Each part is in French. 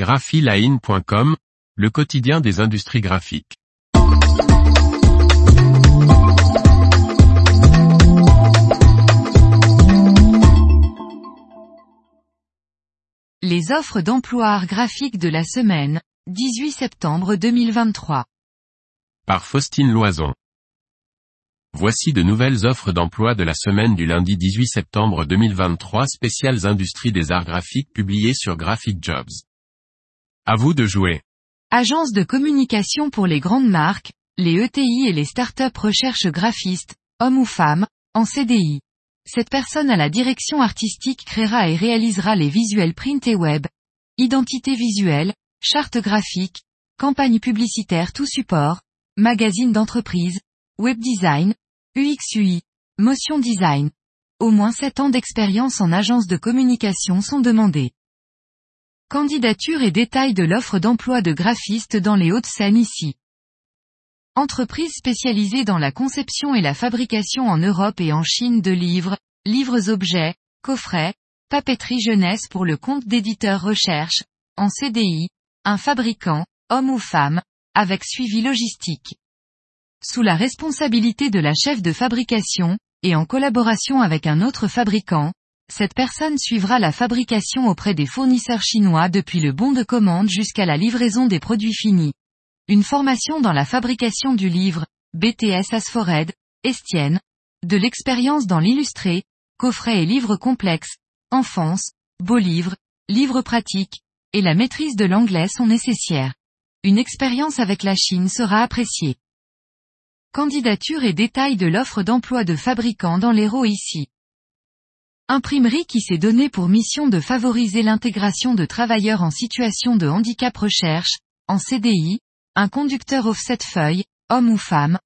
graphiline.com, le quotidien des industries graphiques. Les offres d'emploi graphiques de la semaine, 18 septembre 2023. Par Faustine Loison. Voici de nouvelles offres d'emploi de la semaine du lundi 18 septembre 2023 spéciales industries des arts graphiques publiées sur Graphic Jobs. À vous de jouer. Agence de communication pour les grandes marques, les ETI et les startups recherche graphistes, hommes ou femmes, en CDI. Cette personne à la direction artistique créera et réalisera les visuels print et web, identité visuelle, charte graphique, campagne publicitaire tout support, magazine d'entreprise, web design, UX/UI, motion design. Au moins 7 ans d'expérience en agence de communication sont demandés. Candidature et détails de l'offre d'emploi de graphiste dans les Hauts-de-Seine ici. Entreprise spécialisée dans la conception et la fabrication en Europe et en Chine de livres, livres objets, coffrets, papeterie jeunesse pour le compte d'éditeurs recherche, en CDI, un fabricant, homme ou femme, avec suivi logistique. Sous la responsabilité de la chef de fabrication, et en collaboration avec un autre fabricant, cette personne suivra la fabrication auprès des fournisseurs chinois depuis le bon de commande jusqu'à la livraison des produits finis. Une formation dans la fabrication du livre, BTS Asfored, Estienne, de l'expérience dans l'illustré, coffret et livres complexes, enfance, beaux livres, livres pratiques, et la maîtrise de l'anglais sont nécessaires. Une expérience avec la Chine sera appréciée. Candidature et détails de l'offre d'emploi de fabricants dans l'Hérault ici. Imprimerie qui s'est donné pour mission de favoriser l'intégration de travailleurs en situation de handicap recherche, en CDI, un conducteur offset feuille, homme ou femme.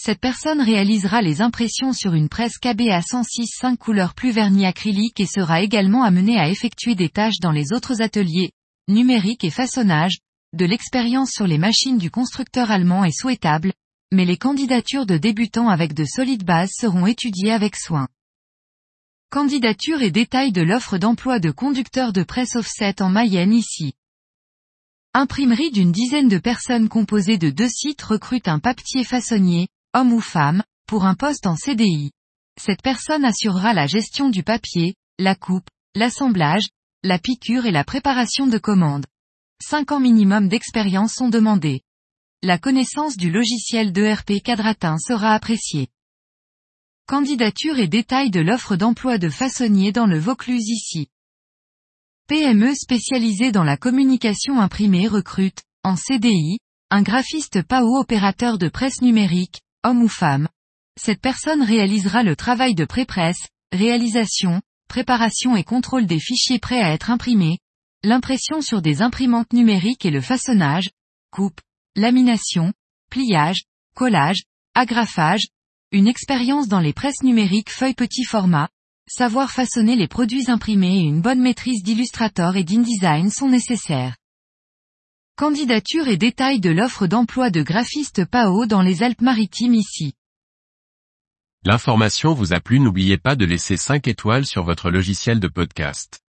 Cette personne réalisera les impressions sur une presse KBA 106 5 couleurs plus vernis acrylique et sera également amenée à effectuer des tâches dans les autres ateliers, numérique et façonnage, de l'expérience sur les machines du constructeur allemand est souhaitable, mais les candidatures de débutants avec de solides bases seront étudiées avec soin. Candidature et détails de l'offre d'emploi de conducteur de presse offset en Mayenne ici. Imprimerie d'une dizaine de personnes composée de deux sites recrute un papetier façonnier, homme ou femme, pour un poste en CDI. Cette personne assurera la gestion du papier, la coupe, l'assemblage, la piqûre et la préparation de commandes. 5 ans minimum d'expérience sont demandés. La connaissance du logiciel d'ERP Quadratin sera appréciée. Candidature et détails de l'offre d'emploi de façonnier dans le Vaucluse ici. PME spécialisée dans la communication imprimée recrute, en CDI, un graphiste PAO opérateur de presse numérique, homme ou femme. Cette personne réalisera le travail de pré-presse, réalisation, préparation et contrôle des fichiers prêts à être imprimés, l'impression sur des imprimantes numériques et le façonnage, coupe, lamination, pliage, collage, agrafage, une expérience dans les presses numériques feuilles petit format, savoir façonner les produits imprimés et une bonne maîtrise d'Illustrator et d'InDesign sont nécessaires. Candidature et détails de l'offre d'emploi de graphiste PAO dans les Alpes-Maritimes ici. L'information vous a plu n'oubliez pas de laisser 5 étoiles sur votre logiciel de podcast.